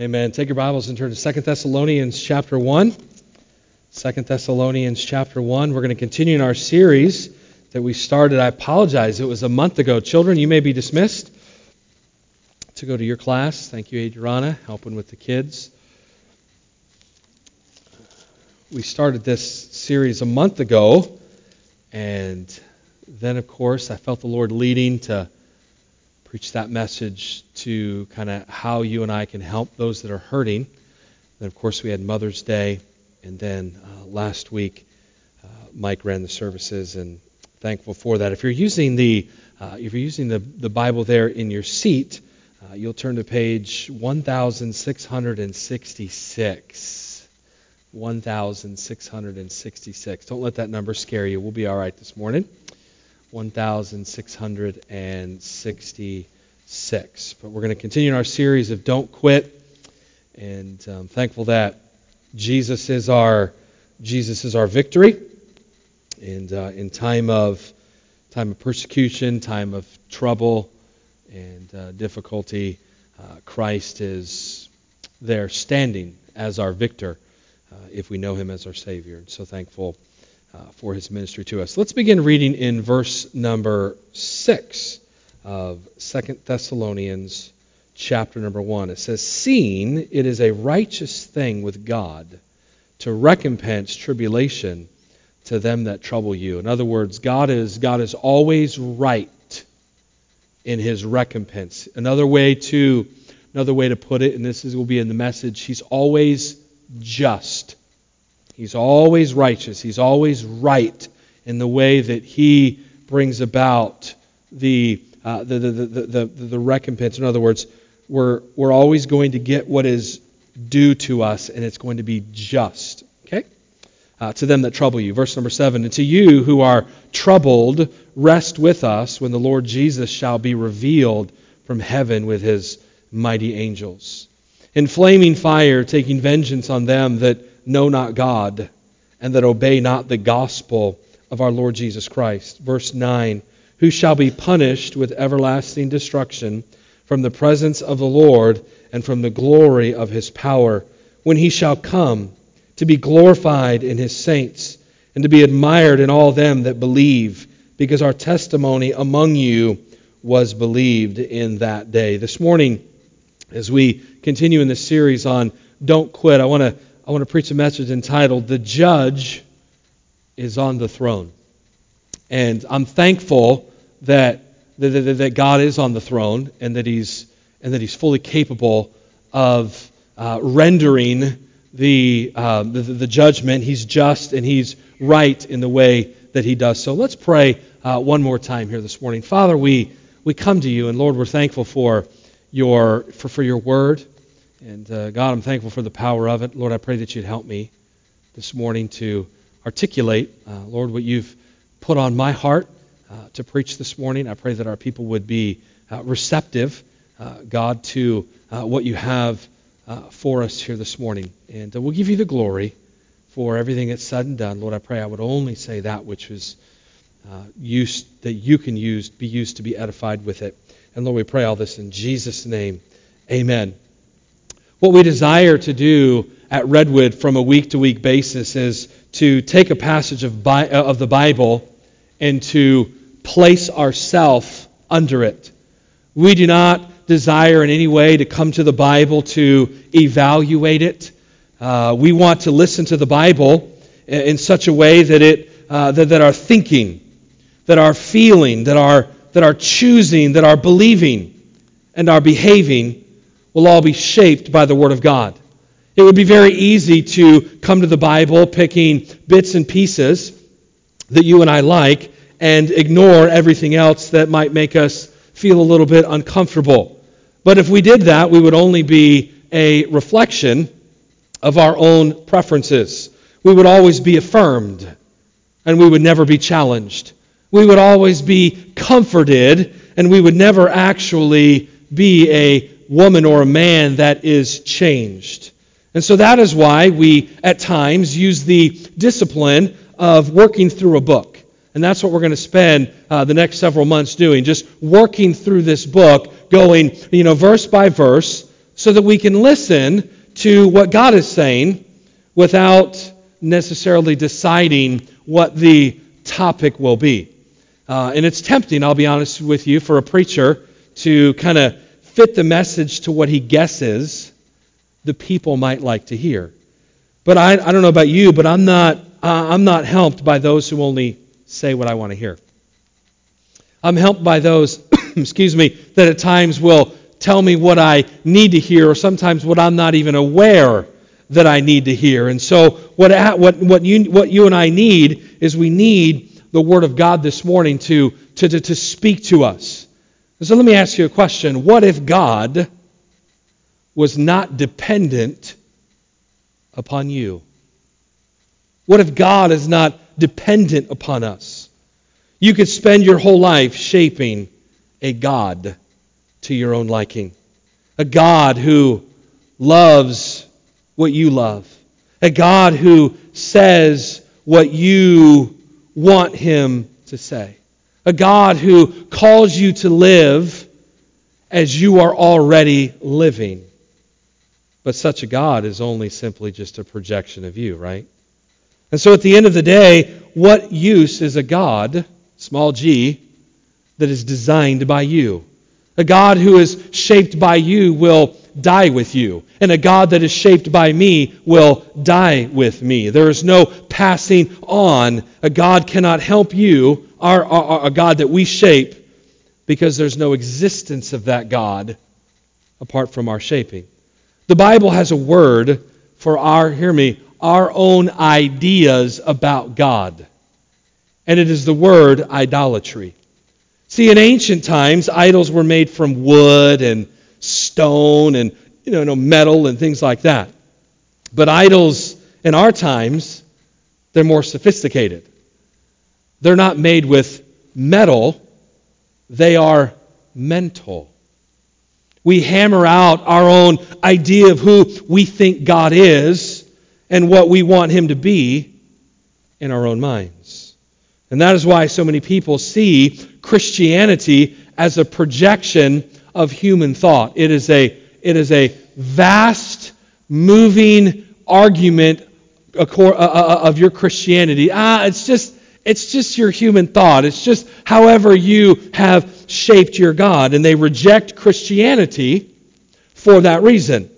Amen. Take your Bibles and turn to Second Thessalonians chapter 1. Second Thessalonians chapter 1. We're going to continue in our series that we started. I apologize. It was a month ago. Children, you may be dismissed to go to your class. Thank you, Adriana, helping with the kids. We started this series a month ago, and then, of course, I felt the Lord leading to preach that message to kind of how you and I can help those that are hurting. Then, of course, we had Mother's Day, and then uh, last week uh, Mike ran the services, and thankful for that. If you're using the uh, if you're using the, the Bible there in your seat, uh, you'll turn to page 1666. 1666. Don't let that number scare you. We'll be all right this morning. 1666. But we're going to continue in our series of Don't Quit. And I'm thankful that Jesus is our Jesus is our victory. And uh, in time of time of persecution, time of trouble and uh, difficulty, uh, Christ is there standing as our victor uh, if we know him as our Savior. And so thankful uh, for his ministry to us. Let's begin reading in verse number 6 of Second Thessalonians chapter number 1. It says, Seeing it is a righteous thing with God to recompense tribulation to them that trouble you. In other words, God is, God is always right in his recompense. Another way to another way to put it, and this is, will be in the message, he's always just He's always righteous. He's always right in the way that he brings about the, the, the, the, the, the, recompense. In other words, we're, we're always going to get what is due to us, and it's going to be just. Okay? Uh, to them that trouble you. Verse number 7 And to you who are troubled, rest with us when the Lord Jesus shall be revealed from heaven with his mighty angels. In flaming fire, taking vengeance on them that know not God and that obey not the gospel of our Lord Jesus Christ. Verse 9 Who shall be punished with everlasting destruction from the presence of the Lord and from the glory of his power, when he shall come to be glorified in his saints and to be admired in all them that believe, because our testimony among you was believed in that day. This morning, as we continue in this series on Don't Quit, I want to I want to preach a message entitled The Judge is on the Throne. And I'm thankful that, that, that God is on the throne and that He's, and that he's fully capable of uh, rendering the, uh, the, the, judgment. He's just and He's right in the way that He does. So let's pray uh, one more time here this morning. Father, we, we come to you, and Lord, we're thankful for your, for, for your word. And uh, God, I'm thankful for the power of it. Lord, I pray that you'd help me this morning to articulate, uh, Lord, what you've put on my heart uh, to preach this morning. I pray that our people would be uh, receptive, uh, God, to uh, what you have for us here this morning. And we'll give you the glory for everything that's said and done. Lord, I pray I would only say that which was used, that you can use, be used to be edified with it. And Lord, we pray all this in Jesus' name. Amen. What we desire to do at Redwood from a week to week basis is to take a passage of, Bi- of the Bible and to place ourselves under it. We do not desire in any way to come to the Bible to evaluate it. Uh, we want to listen to the Bible in such a way that, it, uh, that, that our thinking, that our feeling, that our, that our choosing, that our believing, and our behaving will all be shaped by the Word of God. It would be very easy to come to the Bible picking bits and pieces that you and I like and ignore everything else that might make us feel a little bit uncomfortable. But if we did that, we would only be a reflection of our own preferences. We would always be affirmed and we would never be challenged. We would always be comforted and we would never actually be a woman or a man that is changed. And so that is why we, at times, use the discipline of working through a book. And that's what we're going to spend uh, the next several months doing, just working through this book, going, you know, verse by verse, so that we can listen to what God is saying without necessarily deciding what the topic will be. Uh, and it's tempting, I'll be honest with you, for a preacher to kind of fit the message to what he guesses the people might like to hear. But I, I don't know about you, but I'm not, uh, I'm not helped by those who only say what I want to hear. I'm helped by those, excuse me, that at times will tell me what I need to hear, or sometimes what I'm not even aware that I need to hear. And so, what, what, what, you, what you and I need is we need the Word of God this morning to, to, to, to speak to us. So, let me ask you a question. What if God was not dependent upon you? What if God is not dependent upon us? You could spend your whole life shaping a God to your own liking, a God who loves what you love, a God who says what you want him to say, a God who calls you to live as you are already living. But such a God is only simply just a projection of you, right? And so at the end of the day, what use is a God, small g, that is designed by you? A God who is shaped by you will die with you. And a God that is shaped by me will die with me. There is no passing on. A God cannot help you, our, our, a God that we shape, because there's no existence of that God apart from our shaping. The Bible has a word for our, hear me, our own ideas about God. And it is the word idolatry. See, in ancient times, idols were made from wood and stone and you know, metal and things like that. But idols in our times, they're more sophisticated. They're not made with metal, they are mental. We hammer out our own idea of who we think God is and what we want Him to be in our own minds. And that is why so many people see Christianity as a projection of human thought. It is a, it is a vast, moving argument uh, uh, uh, of your Christianity. Ah, it's just, it's just your human thought. It's just however you have shaped your God. And they reject Christianity for that reason.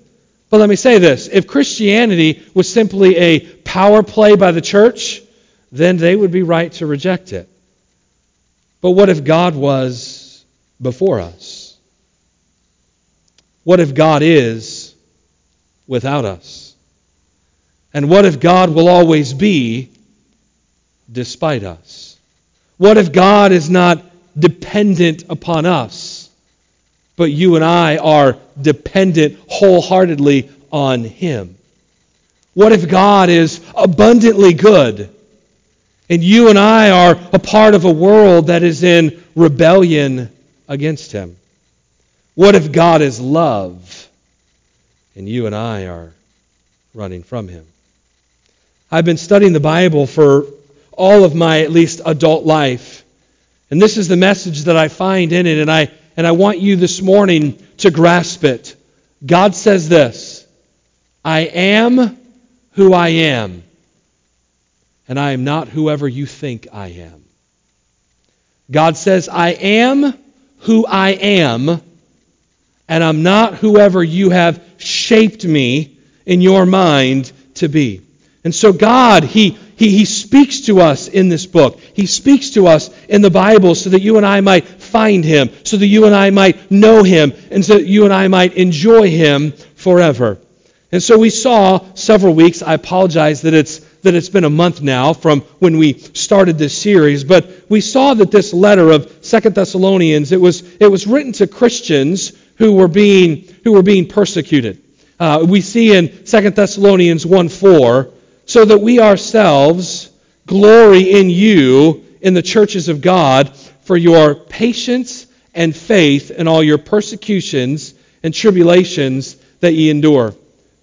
But let me say this if Christianity was simply a power play by the church, then they would be right to reject it. But what if God was before us? What if God is without us? And what if God will always be despite us? What if God is not dependent upon us, but you and I are dependent wholeheartedly on Him? What if God is abundantly good, and you and I are a part of a world that is in rebellion against Him? What if God is love, and you and I are running from Him? I've been studying the Bible for all of my at least adult life. And this is the message that I find in it, and I, and I want you this morning to grasp it. God says this I am who I am, and I am not whoever you think I am. God says, I am who I am, and I'm not whoever you have shaped me in your mind to be. And so God, He he, he speaks to us in this book. He speaks to us in the Bible so that you and I might find him, so that you and I might know him, and so that you and I might enjoy him forever. And so we saw several weeks, I apologize that it's that it's been a month now from when we started this series, but we saw that this letter of Second Thessalonians, it was, it was written to Christians who were being, who were being persecuted. Uh, we see in Second Thessalonians 1 4 so that we ourselves glory in you in the churches of God for your patience and faith in all your persecutions and tribulations that ye endure.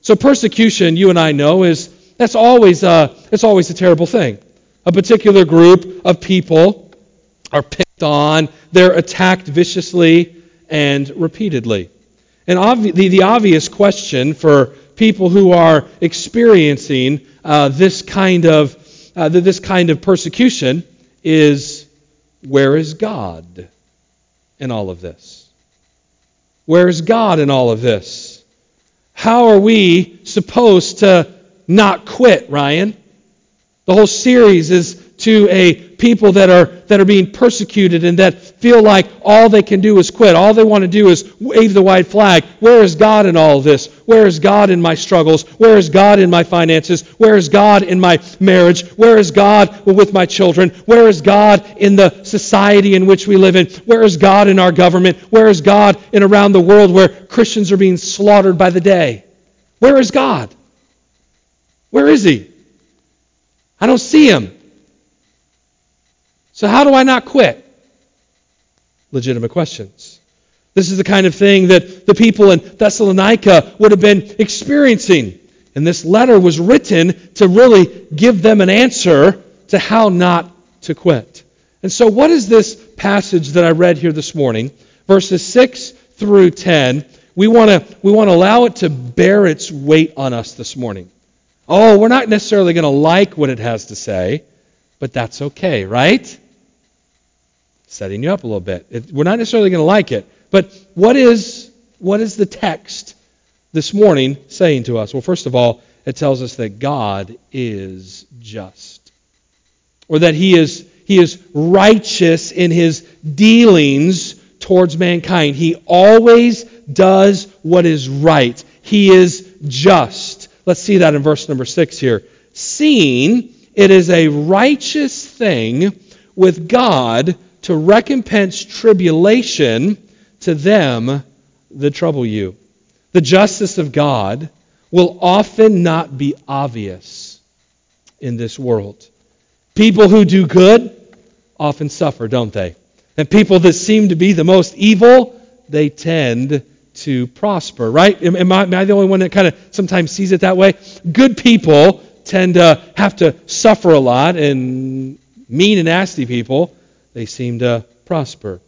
So persecution, you and I know, is that's always a, it's always a terrible thing. A particular group of people are picked on, they're attacked viciously and repeatedly. And obvi- the, the obvious question for people who are experiencing uh, this kind of uh, this kind of persecution is where is God in all of this? Where is God in all of this? How are we supposed to not quit, Ryan? The whole series is to a people that are that are being persecuted and that feel like all they can do is quit. All they want to do is wave the white flag. Where is God in all this? Where is God in my struggles? Where is God in my finances? Where is God in my marriage? Where is God with my children? Where is God in the society in which we live in? Where is God in our government? Where is God in around the world where Christians are being slaughtered by the day? Where is God? Where is he? I don't see him. So, how do I not quit? Legitimate questions. This is the kind of thing that the people in Thessalonica would have been experiencing. And this letter was written to really give them an answer to how not to quit. And so, what is this passage that I read here this morning? Verses 6 through 10. We want to we want to allow it to bear its weight on us this morning. Oh, we're not necessarily going to like what it has to say, but that's okay, right? Setting you up a little bit. It, we're not necessarily going to like it, but what is what is the text this morning saying to us? Well, first of all, it tells us that God is just, or that He is He is righteous in His dealings towards mankind. He always does what is right. He is just. Let's see that in verse number six here. Seeing it is a righteous thing with God to recompense tribulation to them that trouble you. The justice of God will often not be obvious in this world. People who do good often suffer, don't they? And people that seem to be the most evil, they tend to prosper, right? Am I, am I the only one that kind of sometimes sees it that way? Good people tend to have to suffer a lot, and mean and nasty people they seem to prosper.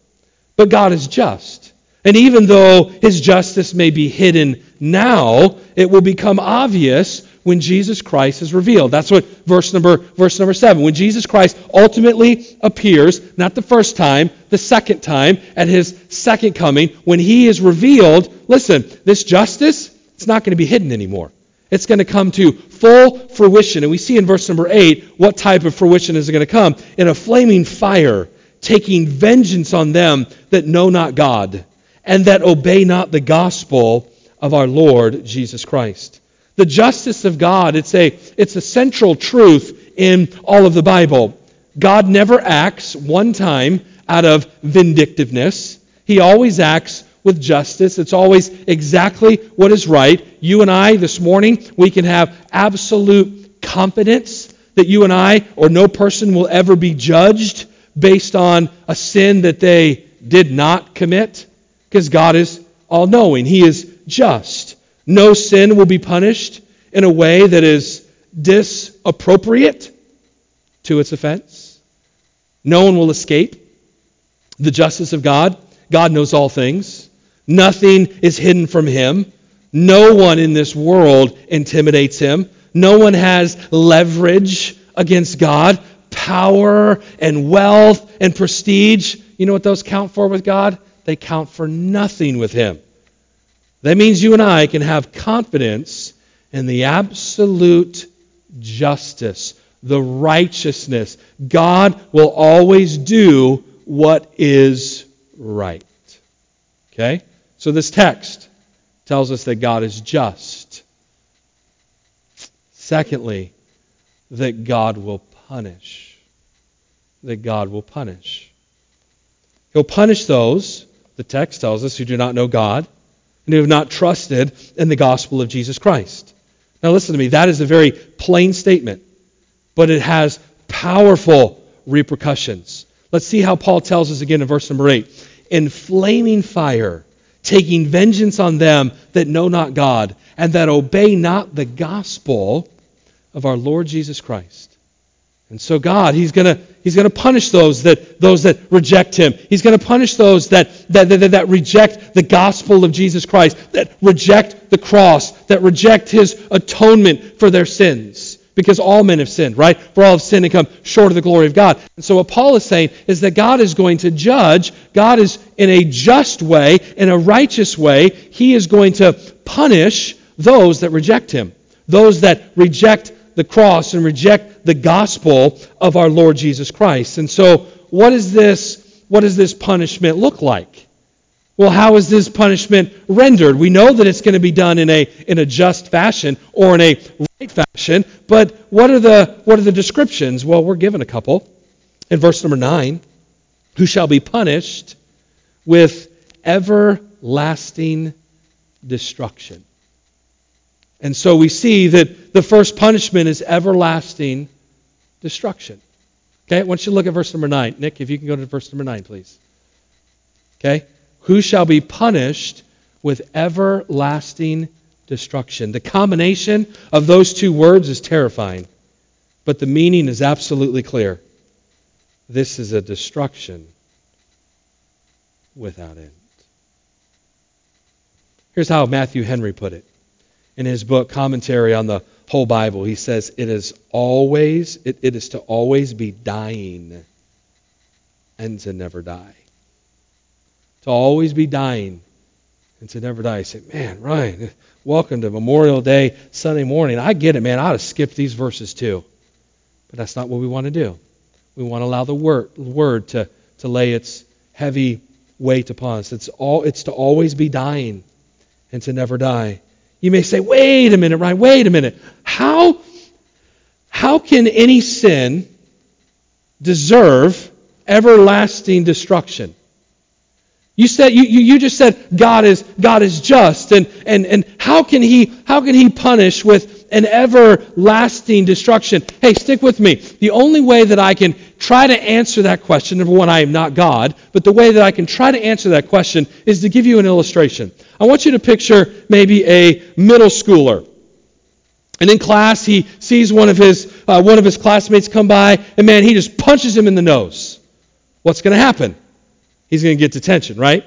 But God is just. And even though his justice may be hidden now, it will become obvious when Jesus Christ is revealed. That's what verse number verse number 7. When Jesus Christ ultimately appears, not the first time, the second time at his second coming, when he is revealed, listen, this justice it's not going to be hidden anymore. It's going to come to full fruition. And we see in verse number 8 what type of fruition is it going to come in a flaming fire taking vengeance on them that know not God and that obey not the gospel of our Lord Jesus Christ. The justice of God, it's a, it's a central truth in all of the Bible. God never acts one time out of vindictiveness. He always acts with justice. It's always exactly what is right. You and I, this morning, we can have absolute confidence that you and I, or no person, will ever be judged based on a sin that they did not commit? Because God is all knowing, He is just. No sin will be punished in a way that is disappropriate to its offense. No one will escape the justice of God. God knows all things. Nothing is hidden from him. No one in this world intimidates him. No one has leverage against God power and wealth and prestige, you know what those count for with God? They count for nothing with Him. That means you and I can have confidence in the absolute justice, the righteousness. God will always do what is right. Okay? So this text tells us that God is just. Secondly, that God will punish that God will punish. He'll punish those, the text tells us, who do not know God and who have not trusted in the gospel of Jesus Christ. Now, listen to me. That is a very plain statement, but it has powerful repercussions. Let's see how Paul tells us again in verse number 8. In flaming fire, taking vengeance on them that know not God and that obey not the gospel of our Lord Jesus Christ. And so God, He's to He's to punish those that those that reject Him. He's to punish those that that, that that reject the gospel of Jesus Christ, that reject the cross, that reject His atonement for their sins. Because all men have sinned, right? For all have sinned and come short of the glory of God. And so what Paul is saying is that God is going to judge. God is in a just way, in a righteous way. He is going to punish those that reject Him, those that reject the cross and reject the gospel of our Lord Jesus Christ. And so, what is this? What does this punishment look like? Well, how is this punishment rendered? We know that it's going to be done in a in a just fashion or in a right fashion, but what are the what are the descriptions? Well, we're given a couple. In verse number 9, who shall be punished with everlasting destruction. And so we see that the first punishment is everlasting destruction. Okay, want you look at verse number 9. Nick, if you can go to verse number 9, please. Okay? Who shall be punished with everlasting destruction? The combination of those two words is terrifying, but the meaning is absolutely clear. This is a destruction without end. Here's how Matthew Henry put it in his book commentary on the whole bible he says it is always it, it is to always be dying and to never die. To always be dying and to never die. You say man ryan welcome to memorial day sunday morning. I get it man. I ought to skip these verses too. But that's not what we want to do. We want to allow the word, word to, to lay its heavy weight upon us. It's all it's to always be dying and to never die you may say, wait a minute, Ryan, wait a minute. How, how can any sin deserve everlasting destruction? You said you, you, you just said God is God is just and, and, and how can he how can he punish with an everlasting destruction? Hey, stick with me. The only way that I can try to answer that question, number one, I am not God, but the way that I can try to answer that question is to give you an illustration. I want you to picture maybe a middle schooler. And in class, he sees one of his, uh, one of his classmates come by, and man, he just punches him in the nose. What's going to happen? He's going to get detention, right?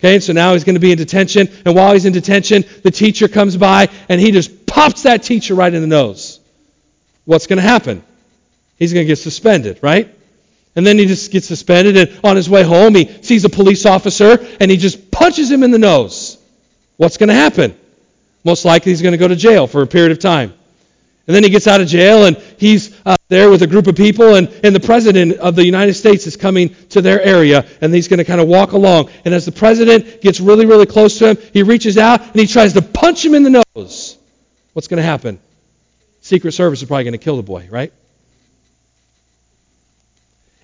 Okay, so now he's going to be in detention, and while he's in detention, the teacher comes by, and he just pops that teacher right in the nose. What's going to happen? He's going to get suspended, right? And then he just gets suspended, and on his way home, he sees a police officer, and he just punches him in the nose. What's going to happen? Most likely he's going to go to jail for a period of time. And then he gets out of jail, and he's uh, there with a group of people, and, and the president of the United States is coming to their area, and he's going to kind of walk along. And as the president gets really, really close to him, he reaches out and he tries to punch him in the nose. What's going to happen? Secret Service is probably going to kill the boy, right?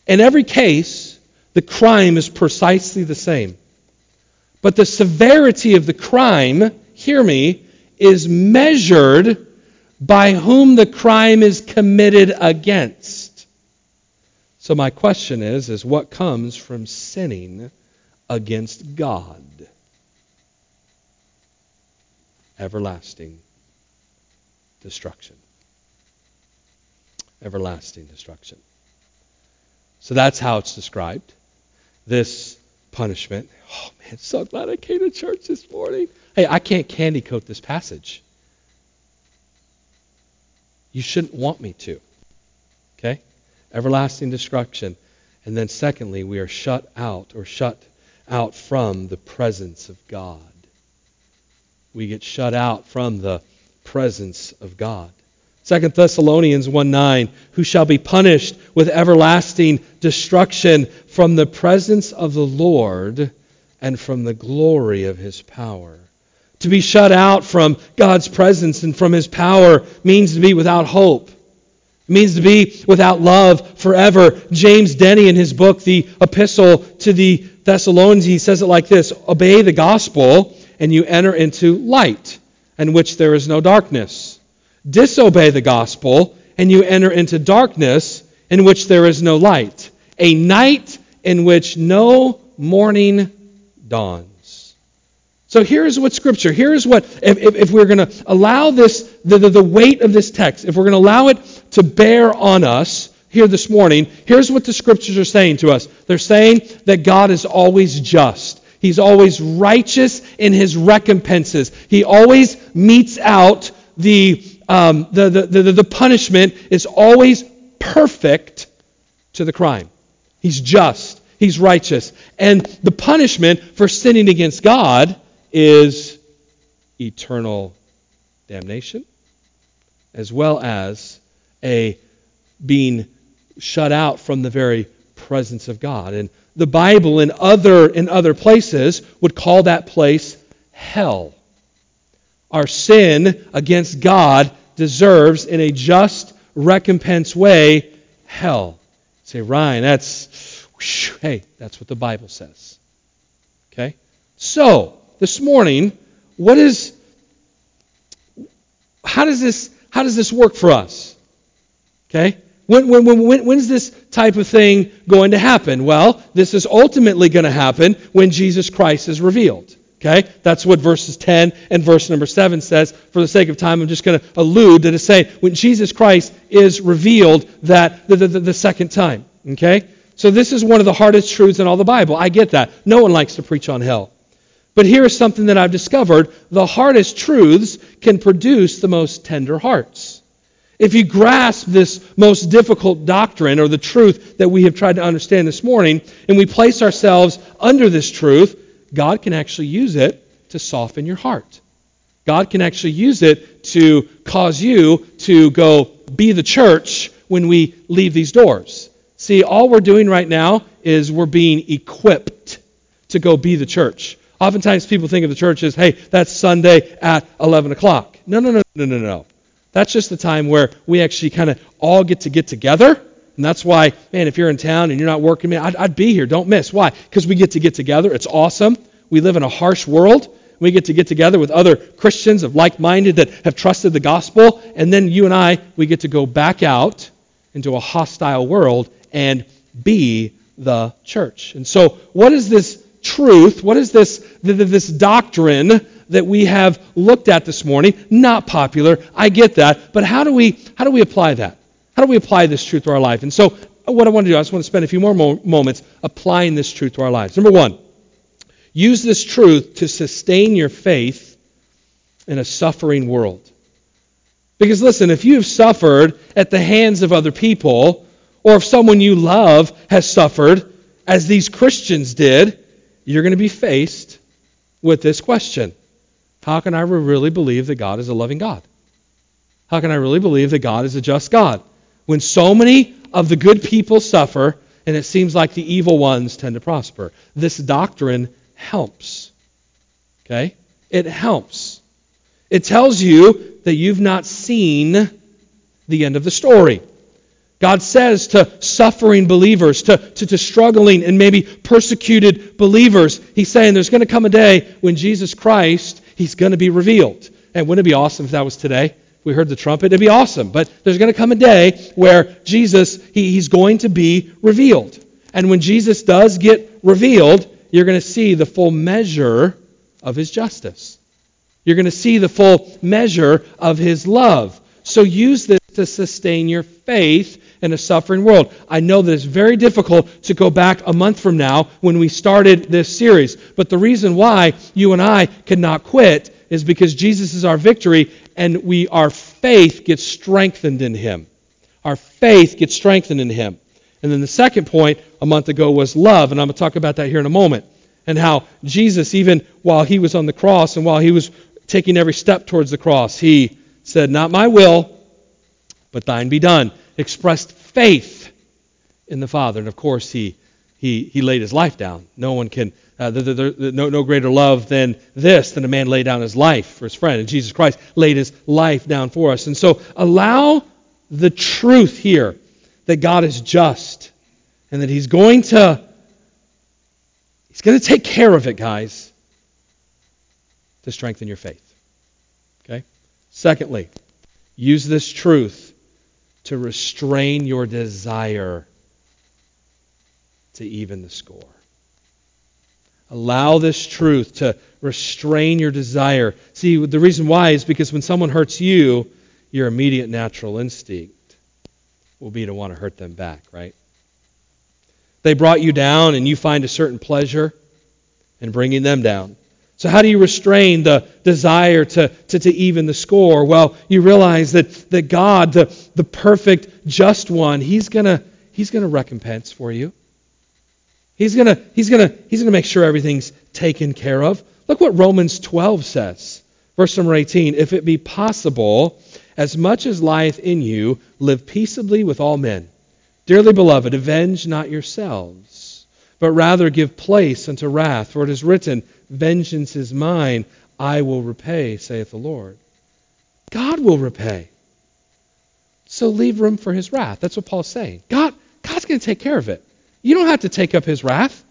In every case, the crime is precisely the same. But the severity of the crime, hear me, is measured by whom the crime is committed against. So my question is is what comes from sinning against God? Everlasting destruction. Everlasting destruction. So that's how it's described. This punishment. Oh man, so glad I came to church this morning. Hey, I can't candy coat this passage. You shouldn't want me to. Okay? Everlasting destruction. And then secondly, we are shut out or shut out from the presence of God. We get shut out from the presence of God. 2 Thessalonians 1 9, who shall be punished with everlasting destruction from the presence of the Lord and from the glory of his power. To be shut out from God's presence and from his power means to be without hope. It means to be without love forever. James Denney, in his book, The Epistle to the Thessalonians, he says it like this Obey the gospel, and you enter into light, in which there is no darkness disobey the gospel, and you enter into darkness in which there is no light, a night in which no morning dawns. So here's what Scripture, here's what, if, if, if we're going to allow this, the, the, the weight of this text, if we're going to allow it to bear on us, here this morning, here's what the scriptures are saying to us. They're saying that God is always just. He's always righteous in his recompenses. He always metes out the, um, the, the, the, the punishment is always perfect to the crime. He's just. He's righteous. And the punishment for sinning against God is eternal damnation, as well as a being shut out from the very presence of God. And the Bible in other in other places would call that place hell. Our sin against God deserves in a just recompense way hell. say, Ryan, that's hey, that's what the Bible says. Okay? So, this morning, what is how does this how does this work for us? Okay? When, when, when, when's this type of thing going to happen? Well, this is ultimately going to happen when Jesus Christ is revealed. Okay? That's what verses 10 and verse number 7 says. For the sake of time, I'm just going to allude to it's saying when Jesus Christ is revealed that the, the, the second time. Okay? So this is one of the hardest truths in all the Bible. I get that. No one likes to preach on hell. But here is something that I've discovered. The hardest truths can produce the most tender hearts. If you grasp this most difficult doctrine or the truth that we have tried to understand this morning, and we place ourselves under this truth, God can actually use it to soften your heart. God can actually use it to cause you to go be the church when we leave these doors. See, all we're doing right now is we're being equipped to go be the church. Oftentimes people think of the church as, hey, that's Sunday at 11 o'clock. No, no, no, no, no, no. That's just the time where we actually kind of all get to get together. And that's why, man, if you're in town and you're not working, man, I'd, I'd be here. Don't miss. Why? Because we get to get together. It's awesome. We live in a harsh world. We get to get together with other Christians of like minded that have trusted the gospel. And then you and I, we get to go back out into a hostile world and be the church. And so, what is this truth? What is this, this doctrine that we have looked at this morning. Not popular, I get that, but how do we how do we apply that? How do we apply this truth to our life? And so, what I want to do, I just want to spend a few more mo- moments applying this truth to our lives. Number one, use this truth to sustain your faith in a suffering world. Because listen, if you've suffered at the hands of other people, or if someone you love has suffered, as these Christians did, you're going to be faced with this question how can I really believe that God is a loving God? How can I really believe that God is a just God? When so many of the good people suffer and it seems like the evil ones tend to prosper. This doctrine helps. Okay? It helps. It tells you that you've not seen the end of the story. God says to suffering believers, to, to, to, struggling and maybe persecuted believers, He's saying there's going to come a day when Jesus Christ He's going to be revealed. And wouldn't it be awesome if that was today? We heard the trumpet. It'd be awesome. But there's going to come a day where Jesus, he, he's going to be revealed. And when Jesus does get revealed, you're going to see the full measure of his justice. You're going to see the full measure of his love. So use this to sustain your faith in a suffering world. I know that it's very difficult to go back a month from now when we started this series. But the reason why you and I cannot quit is because Jesus is our victory and we our faith gets strengthened in him. Our faith gets strengthened in him. And then the second point a month ago was love, and I'm going to talk about that here in a moment. And how Jesus, even while he was on the cross and while he was taking every step towards the cross, he said, Not my will, but thine be done expressed faith in the Father. And of course, he, he, he laid his life down. No one can, uh, the, the, the, no, no greater love than this, than a man lay down his life for his friend. And Jesus Christ laid his life down for us. And so allow the truth here that God is just and that he's going to, he's going to take care of it, guys, to strengthen your faith. Okay? Secondly, use this truth to restrain your desire to even the score. Allow this truth to restrain your desire. See, the reason why is because when someone hurts you, your immediate natural instinct will be to want to hurt them back, right? They brought you down, and you find a certain pleasure in bringing them down. So, how do you restrain the desire to, to, to even the score? Well, you realize that, that God, the, the perfect, just one, He's going he's gonna recompense for you. He's going he's gonna, he's gonna make sure everything's taken care of. Look what Romans 12 says. Verse number 18 If it be possible, as much as lieth in you, live peaceably with all men. Dearly beloved, avenge not yourselves, but rather give place unto wrath. For it is written, Vengeance is mine, I will repay, saith the Lord. God will repay. So leave room for his wrath. That's what Paul's saying. God, God's going to take care of it. You don't have to take up his wrath.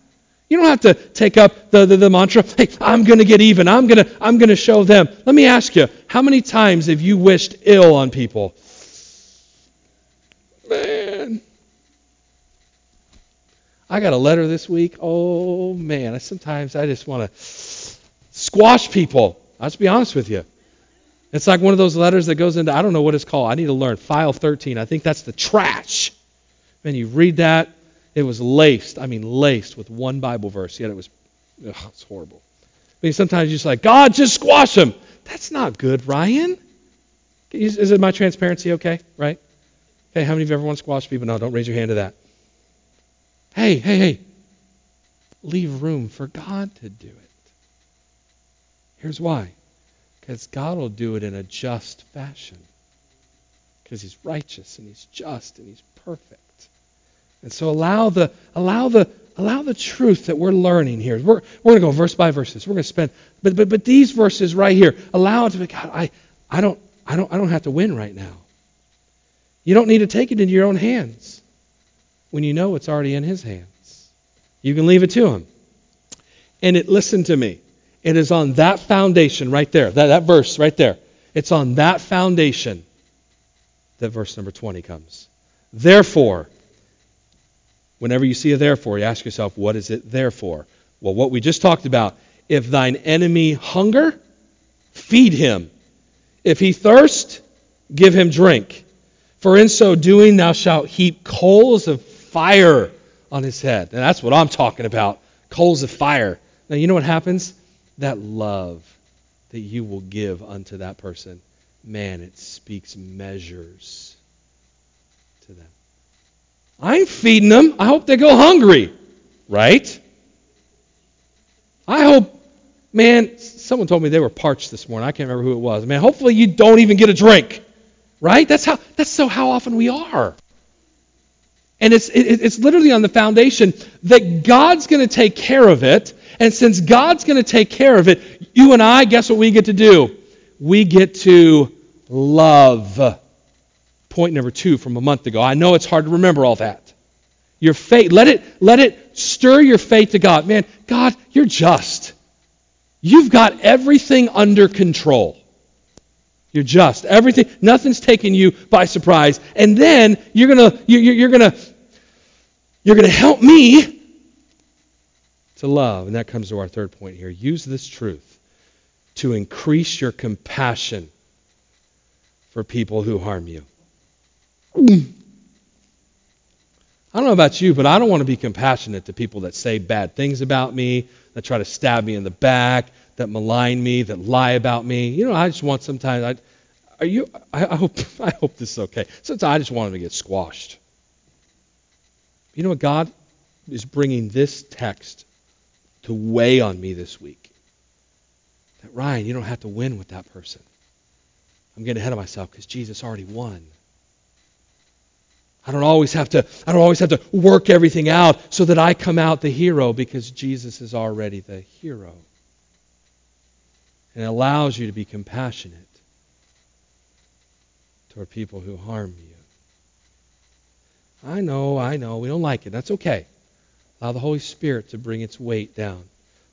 You don't have to take up the, the, the mantra, hey, I'm going to get even. I'm going to I'm going to show them. Let me ask you, how many times have you wished ill on people? I got a letter this week. Oh, man. I, sometimes I just want to squash people. I'll just be honest with you. It's like one of those letters that goes into, I don't know what it's called. I need to learn. File 13. I think that's the trash. Man, you read that, it was laced, I mean, laced with one Bible verse, yet it was, ugh, it's horrible. I mean, sometimes you're just like, God, just squash them. That's not good, Ryan. Is, is it my transparency okay? Right? Okay, how many of you ever want to squash people? No, don't raise your hand to that. Hey, hey, hey. Leave room for God to do it. Here's why. Because God will do it in a just fashion. Because He's righteous and He's just and He's perfect. And so allow the allow the allow the truth that we're learning here. We're, we're going to go verse by verses. We're going to spend, but, but, but these verses right here, allow it to be, God, I, I, don't, I, don't, I don't have to win right now. You don't need to take it into your own hands when you know it's already in His hands. You can leave it to Him. And it, listen to me, it is on that foundation right there, that, that verse right there. It's on that foundation that verse number 20 comes. Therefore, Whenever you see a therefore, you ask yourself, what is it there for? Well, what we just talked about if thine enemy hunger, feed him. If he thirst, give him drink. For in so doing, thou shalt heap coals of fire on his head. And that's what I'm talking about coals of fire. Now, you know what happens? That love that you will give unto that person, man, it speaks measures to them. I'm feeding them. I hope they go hungry, right? I hope, man, someone told me they were parched this morning. I can't remember who it was. Man, hopefully you don't even get a drink, right? That's how. That's so how often we are. And it's it's literally on the foundation that God's going to take care of it. And since God's going to take care of it, you and I, guess what we get to do? We get to love point number two from a month ago. I know it's hard to remember all that. Your faith, let it, let it stir your faith to God. Man, God, you're just. You've got everything under control. You're just. Everything, nothing's taking you by surprise. And then you're gonna, you're, you're gonna, you're gonna help me to love. And that comes to our third point here. Use this truth to increase your compassion for people who harm you. I don't know about you, but I don't want to be compassionate to people that say bad things about me, that try to stab me in the back, that malign me, that lie about me. You know, I just want sometimes. I, are you? I, I hope. I hope this is okay. Sometimes I just want them to get squashed. You know what? God is bringing this text to weigh on me this week. That Ryan, you don't have to win with that person. I'm getting ahead of myself because Jesus already won. I don't always have to I don't always have to work everything out so that I come out the hero because Jesus is already the hero. And it allows you to be compassionate toward people who harm you. I know, I know, we don't like it. That's okay. Allow the Holy Spirit to bring its weight down.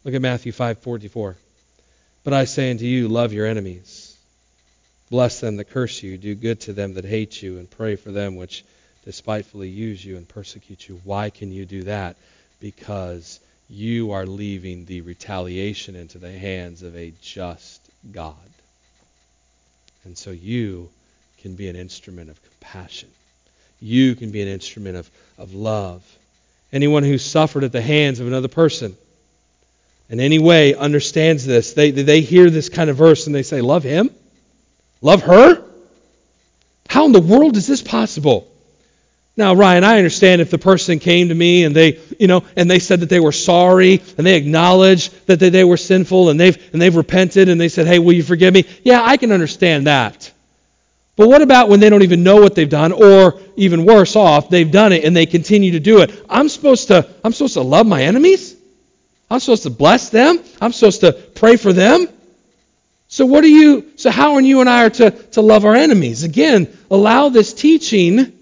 Look at Matthew 5:44. But I say unto you, love your enemies. Bless them that curse you, do good to them that hate you, and pray for them which despitefully use you and persecute you. Why can you do that? Because you are leaving the retaliation into the hands of a just God. And so you can be an instrument of compassion. You can be an instrument of, of love. Anyone who suffered at the hands of another person in any way understands this. They, they hear this kind of verse and they say, Love him? Love her? How in the world is this possible? Now, Ryan, I understand if the person came to me and they, you know, and they said that they were sorry and they acknowledged that they, they were sinful and they've and they've repented and they said, "Hey, will you forgive me?" Yeah, I can understand that. But what about when they don't even know what they've done, or even worse off, they've done it and they continue to do it? I'm supposed to, I'm supposed to love my enemies? I'm supposed to bless them? I'm supposed to pray for them? So what are you so how are you and I are to, to love our enemies? Again, allow this teaching,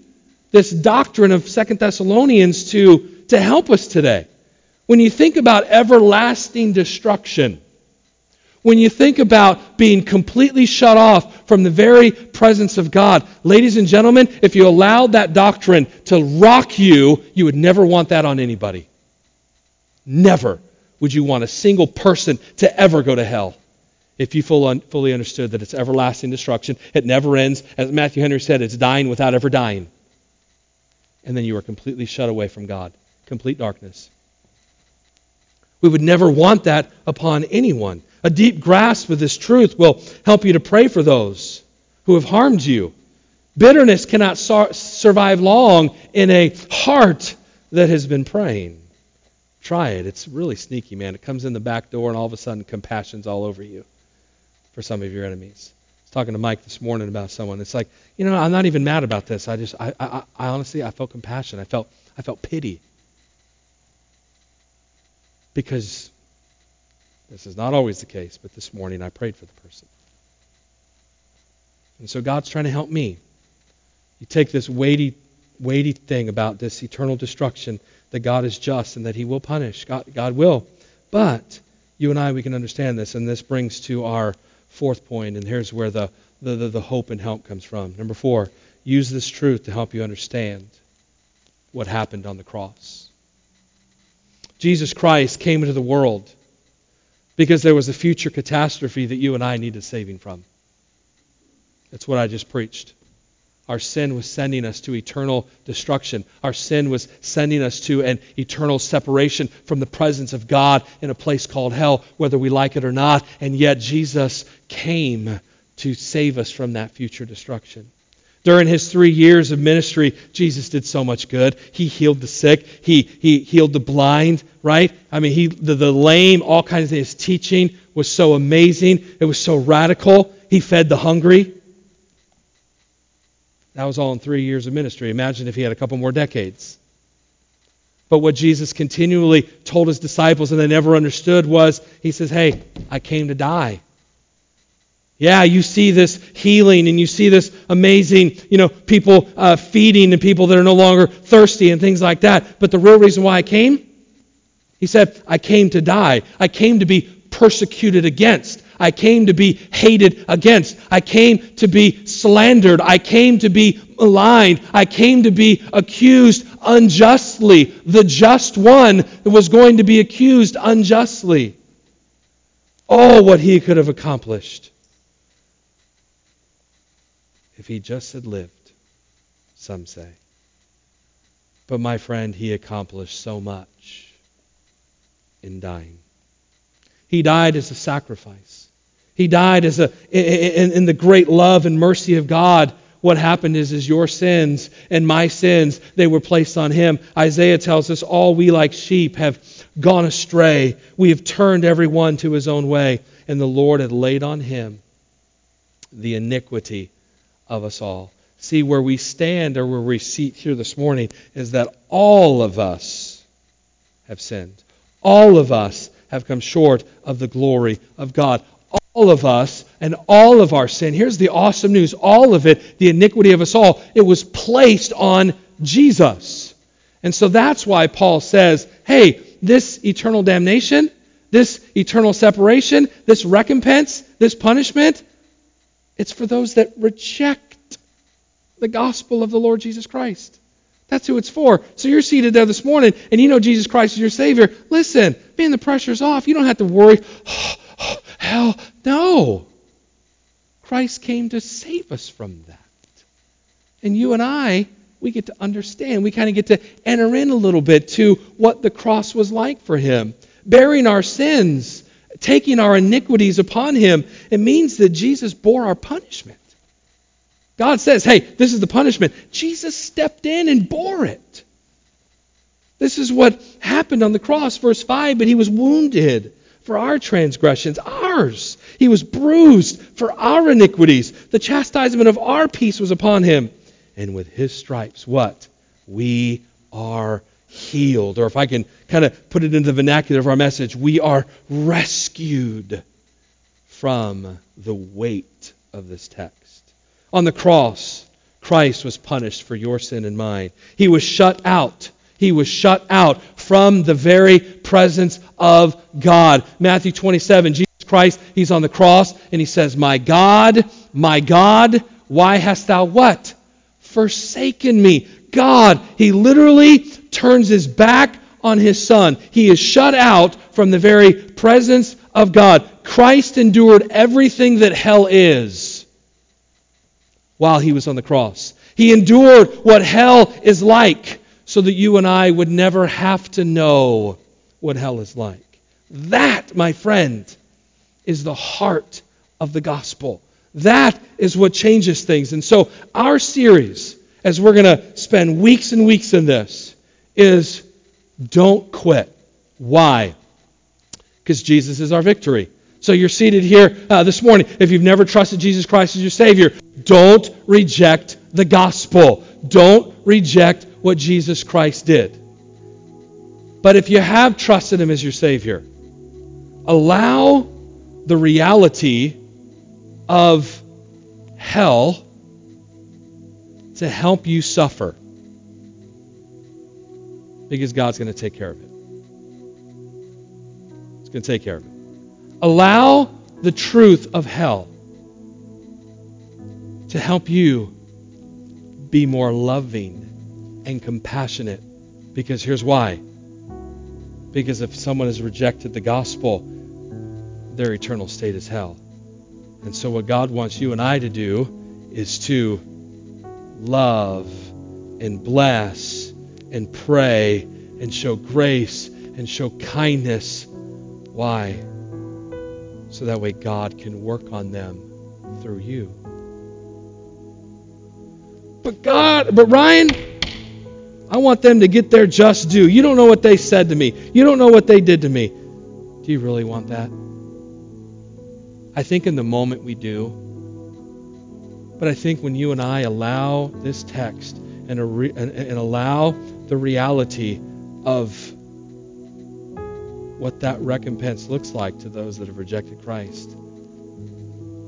this doctrine of Second Thessalonians to, to help us today. When you think about everlasting destruction, when you think about being completely shut off from the very presence of God, ladies and gentlemen, if you allowed that doctrine to rock you, you would never want that on anybody. Never would you want a single person to ever go to hell if you fully understood that it's everlasting destruction. It never ends. As Matthew Henry said, it's dying without ever dying. And then you are completely shut away from God, complete darkness. We would never want that upon anyone. A deep grasp of this truth will help you to pray for those who have harmed you. Bitterness cannot survive long in a heart that has been praying. Try it. It's really sneaky, man. It comes in the back door, and all of a sudden, compassion's all over you for some of your enemies. Talking to Mike this morning about someone. It's like, you know, I'm not even mad about this. I just, I, I, I honestly, I felt compassion. I felt, I felt pity because this is not always the case, but this morning I prayed for the person. And so God's trying to help me. You take this weighty, weighty thing about this eternal destruction that God is just and that He will punish. God, God will. But you and I, we can understand this, and this brings to our fourth point, and here's where the, the, the, the hope and help comes from. Number four, use this truth to help you understand what happened on the cross. Jesus Christ came into the world because there was a future catastrophe that you and I needed saving from. That's what I just preached. Our sin was sending us to eternal destruction. Our sin was sending us to an eternal separation from the presence of God in a place called hell, whether we like it or not. And yet Jesus came to save us from that future destruction. During his three years of ministry, Jesus did so much good. He healed the sick. He, he healed the blind, right? I mean, he, the, the lame, all kinds of things. His teaching was so amazing. It was so radical. He fed the hungry. That was all in three years of ministry. Imagine if he had a couple more decades. But what Jesus continually told his disciples and they never understood was, he says, Hey, I came to die. Yeah, you see this healing and you see this amazing, you know, people uh, feeding and people that are no longer thirsty and things like that. But the real reason why I came, he said, I came to die. I came to be persecuted against. I came to be hated against. I came to be slandered. I came to be maligned. I came to be accused unjustly. The just one was going to be accused unjustly. Oh, what he could have accomplished if he just had lived, some say. But my friend, he accomplished so much in dying. He died as a sacrifice. He died as a in, in, the great love and mercy of God. What happened is, is your sins and my sins, they were placed on him. Isaiah tells us, all we like sheep have gone astray. We have turned every one to his own way, and the Lord had laid on him the iniquity of us all. See, where we stand or where we sit here this morning is that all of us have sinned. All of us have come short of the glory of God. All of us and all of our sin. Here's the awesome news all of it, the iniquity of us all, it was placed on Jesus. And so that's why Paul says, hey, this eternal damnation, this eternal separation, this recompense, this punishment, it's for those that reject the gospel of the Lord Jesus Christ. That's who it's for. So you're seated there this morning and you know Jesus Christ is your Savior. Listen, man, the pressure's off. You don't have to worry. Hell, no. Christ came to save us from that. And you and I we get to understand. We kind of get to enter in a little bit to what the cross was like for him. Bearing our sins, taking our iniquities upon him, it means that Jesus bore our punishment. God says, hey, this is the punishment. Jesus stepped in and bore it. This is what happened on the cross, verse 5. But he was wounded for our transgressions, ours. He was bruised for our iniquities. The chastisement of our peace was upon him. And with his stripes, what? We are healed. Or if I can kind of put it into the vernacular of our message, we are rescued from the weight of this text. On the cross, Christ was punished for your sin and mine. He was shut out. He was shut out from the very presence of God. Matthew 27, Jesus Christ, he's on the cross and he says, My God, my God, why hast thou what? Forsaken me. God, he literally turns his back on his son. He is shut out from the very presence of God. Christ endured everything that hell is while he was on the cross. He endured what hell is like so that you and I would never have to know what hell is like. That, my friend, is the heart of the gospel. That is what changes things. And so, our series, as we're going to spend weeks and weeks in this, is don't quit. Why? Because Jesus is our victory. So you're seated here uh, this morning. If you've never trusted Jesus Christ as your Savior, don't reject the gospel. Don't reject what Jesus Christ did. But if you have trusted Him as your Savior, allow the reality of hell to help you suffer. Because God's going to take care of it. He's going to take care of it. Allow the truth of hell to help you be more loving and compassionate. Because here's why. Because if someone has rejected the gospel, their eternal state is hell. And so, what God wants you and I to do is to love and bless and pray and show grace and show kindness. Why? so that way God can work on them through you. But God, but Ryan, I want them to get their just due. You don't know what they said to me. You don't know what they did to me. Do you really want that? I think in the moment we do. But I think when you and I allow this text and, re- and, and allow the reality of what that recompense looks like to those that have rejected Christ.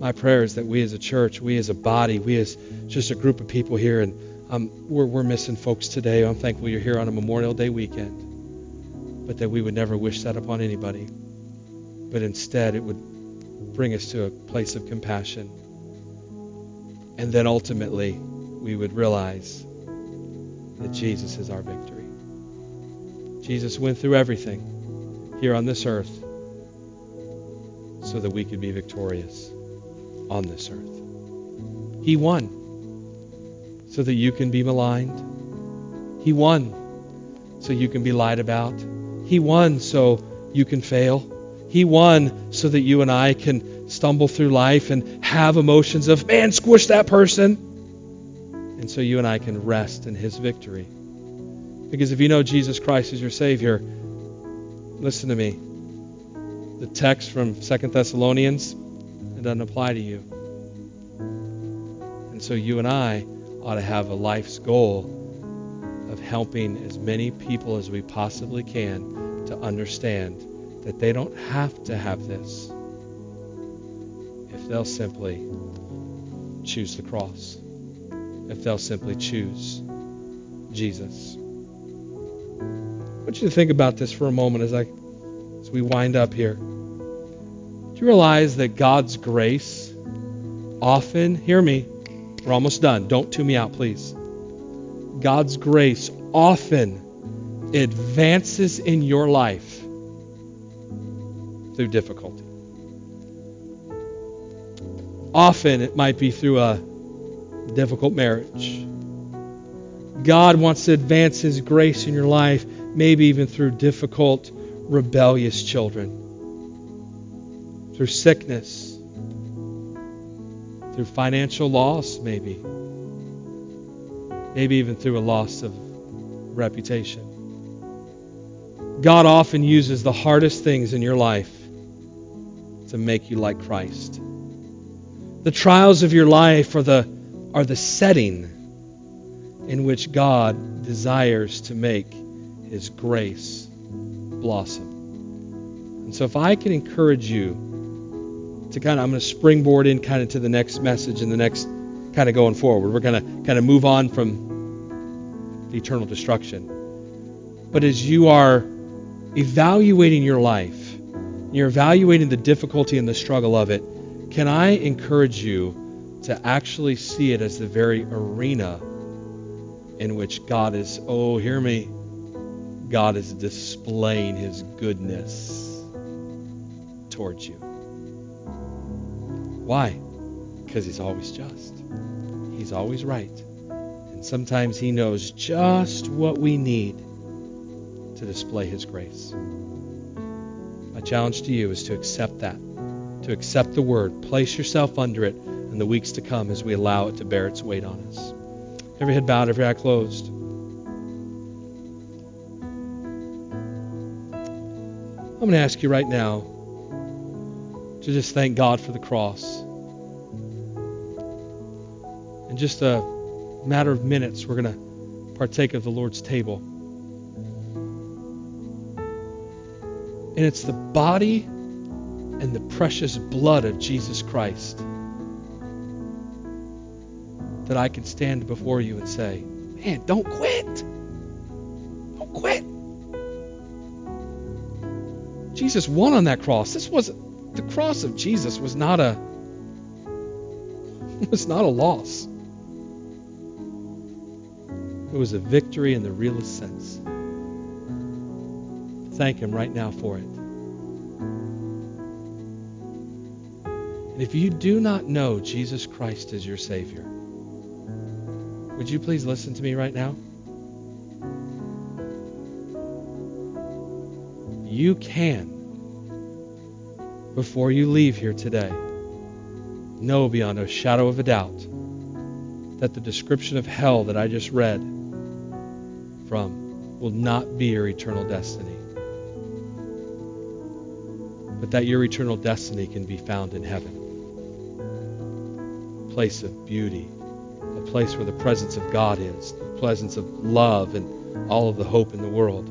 My prayer is that we as a church, we as a body, we as just a group of people here, and um, we're, we're missing folks today. I'm thankful you're here on a Memorial Day weekend, but that we would never wish that upon anybody. But instead, it would bring us to a place of compassion. And then ultimately, we would realize that Jesus is our victory. Jesus went through everything here on this earth so that we could be victorious on this earth. He won so that you can be maligned. He won so you can be lied about. He won so you can fail. He won so that you and I can stumble through life and have emotions of, man, squish that person. And so you and I can rest in his victory. Because if you know Jesus Christ as your Savior, Listen to me. The text from Second Thessalonians, it doesn't apply to you. And so you and I ought to have a life's goal of helping as many people as we possibly can to understand that they don't have to have this if they'll simply choose the cross, if they'll simply choose Jesus. I want you to think about this for a moment as I as we wind up here. Do you realize that God's grace often, hear me, we're almost done. Don't tune me out, please. God's grace often advances in your life through difficulty. Often it might be through a difficult marriage God wants to advance His grace in your life, maybe even through difficult, rebellious children, through sickness, through financial loss, maybe, maybe even through a loss of reputation. God often uses the hardest things in your life to make you like Christ. The trials of your life are the, are the setting in which God desires to make His grace blossom. And so, if I can encourage you to kind of, I'm going to springboard in kind of to the next message and the next kind of going forward. We're going to kind of move on from the eternal destruction. But as you are evaluating your life, you're evaluating the difficulty and the struggle of it, can I encourage you to actually see it as the very arena in which God is, oh, hear me, God is displaying his goodness towards you. Why? Because he's always just. He's always right. And sometimes he knows just what we need to display his grace. My challenge to you is to accept that to accept the word. Place yourself under it in the weeks to come as we allow it to bear its weight on us. Every head bowed, every eye closed. I'm going to ask you right now to just thank God for the cross. In just a matter of minutes, we're going to partake of the Lord's table. And it's the body and the precious blood of Jesus Christ that I can stand before you and say, man, don't quit. Don't quit. Jesus won on that cross. This was the cross of Jesus was not a was not a loss. It was a victory in the realest sense. Thank him right now for it. And if you do not know Jesus Christ as your Savior, would you please listen to me right now? You can, before you leave here today, know beyond a shadow of a doubt that the description of hell that I just read from will not be your eternal destiny, that your eternal destiny can be found in heaven A place of beauty, a place where the presence of God is, the presence of love and all of the hope in the world.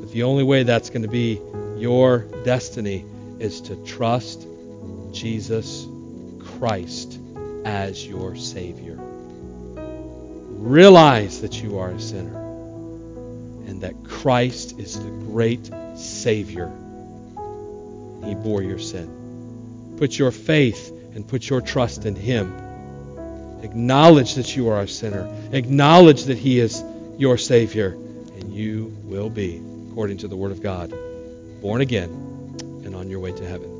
But the only way that's going to be your destiny is to trust Jesus Christ as your Savior. Realize that you are a sinner and that Christ is the great Savior. He bore your sin. Put your faith and put your trust in Him Acknowledge that you are a sinner. Acknowledge that He is your Savior. And you will be, according to the Word of God, born again and on your way to heaven.